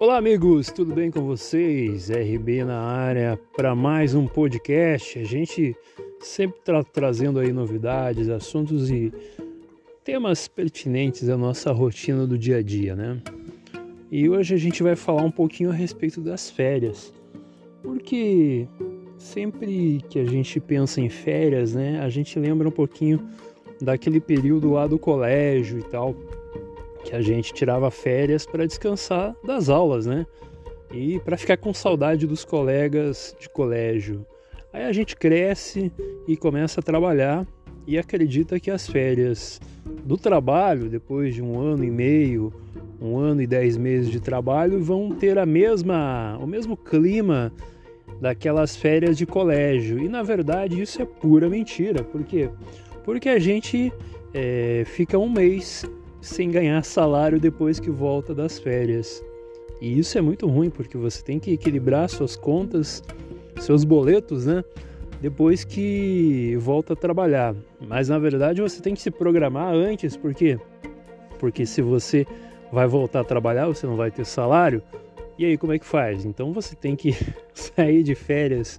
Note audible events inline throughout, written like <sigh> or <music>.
Olá, amigos, tudo bem com vocês? RB na área para mais um podcast. A gente sempre tra trazendo aí novidades, assuntos e temas pertinentes à nossa rotina do dia a dia, né? E hoje a gente vai falar um pouquinho a respeito das férias, porque sempre que a gente pensa em férias, né, a gente lembra um pouquinho daquele período lá do colégio e tal, que a gente tirava férias para descansar das aulas, né? E para ficar com saudade dos colegas de colégio. Aí a gente cresce e começa a trabalhar e acredita que as férias do trabalho, depois de um ano e meio, um ano e dez meses de trabalho, vão ter a mesma, o mesmo clima daquelas férias de colégio. E na verdade isso é pura mentira. Por quê? Porque a gente é, fica um mês sem ganhar salário depois que volta das férias. E isso é muito ruim porque você tem que equilibrar suas contas, seus boletos, né? Depois que volta a trabalhar. Mas na verdade você tem que se programar antes, por quê? Porque se você vai voltar a trabalhar, você não vai ter salário. E aí como é que faz? Então você tem que <laughs> sair de férias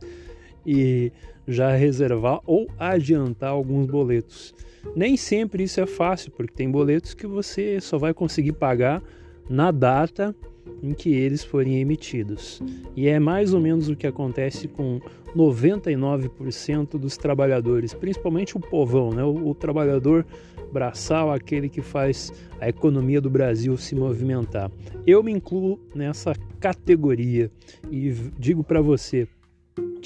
e já reservar ou adiantar alguns boletos. Nem sempre isso é fácil, porque tem boletos que você só vai conseguir pagar na data em que eles forem emitidos. E é mais ou menos o que acontece com 99% dos trabalhadores, principalmente o povão, né? o, o trabalhador braçal, aquele que faz a economia do Brasil se movimentar. Eu me incluo nessa categoria e digo para você,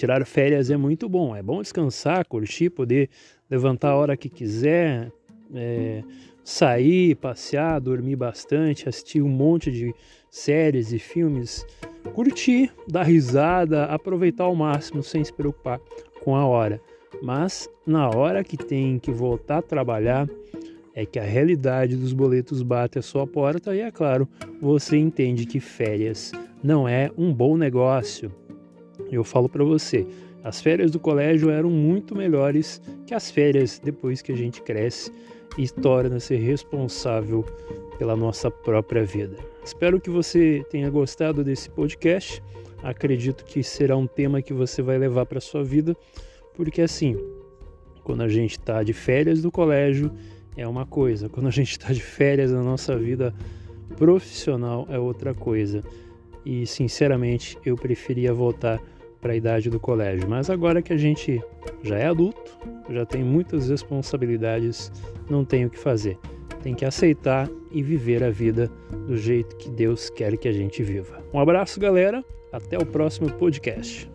tirar férias é muito bom. É bom descansar, curtir, poder levantar a hora que quiser, é, sair, passear, dormir bastante, assistir um monte de séries e filmes, curtir, dar risada, aproveitar ao máximo sem se preocupar com a hora. Mas na hora que tem que voltar a trabalhar, é que a realidade dos boletos bate a sua porta e, é claro, você entende que férias não é um bom negócio. Eu falo para você, as férias do colégio eram muito melhores que as férias depois que a gente cresce e torna-se responsável pela nossa própria vida. Espero que você tenha gostado desse podcast. Acredito que será um tema que você vai levar para sua vida, porque assim, quando a gente está de férias do colégio é uma coisa, quando a gente está de férias na nossa vida profissional é outra coisa. E sinceramente, eu preferia voltar para a idade do colégio. Mas agora que a gente já é adulto, já tem muitas responsabilidades, não tem o que fazer. Tem que aceitar e viver a vida do jeito que Deus quer que a gente viva. Um abraço, galera. Até o próximo podcast.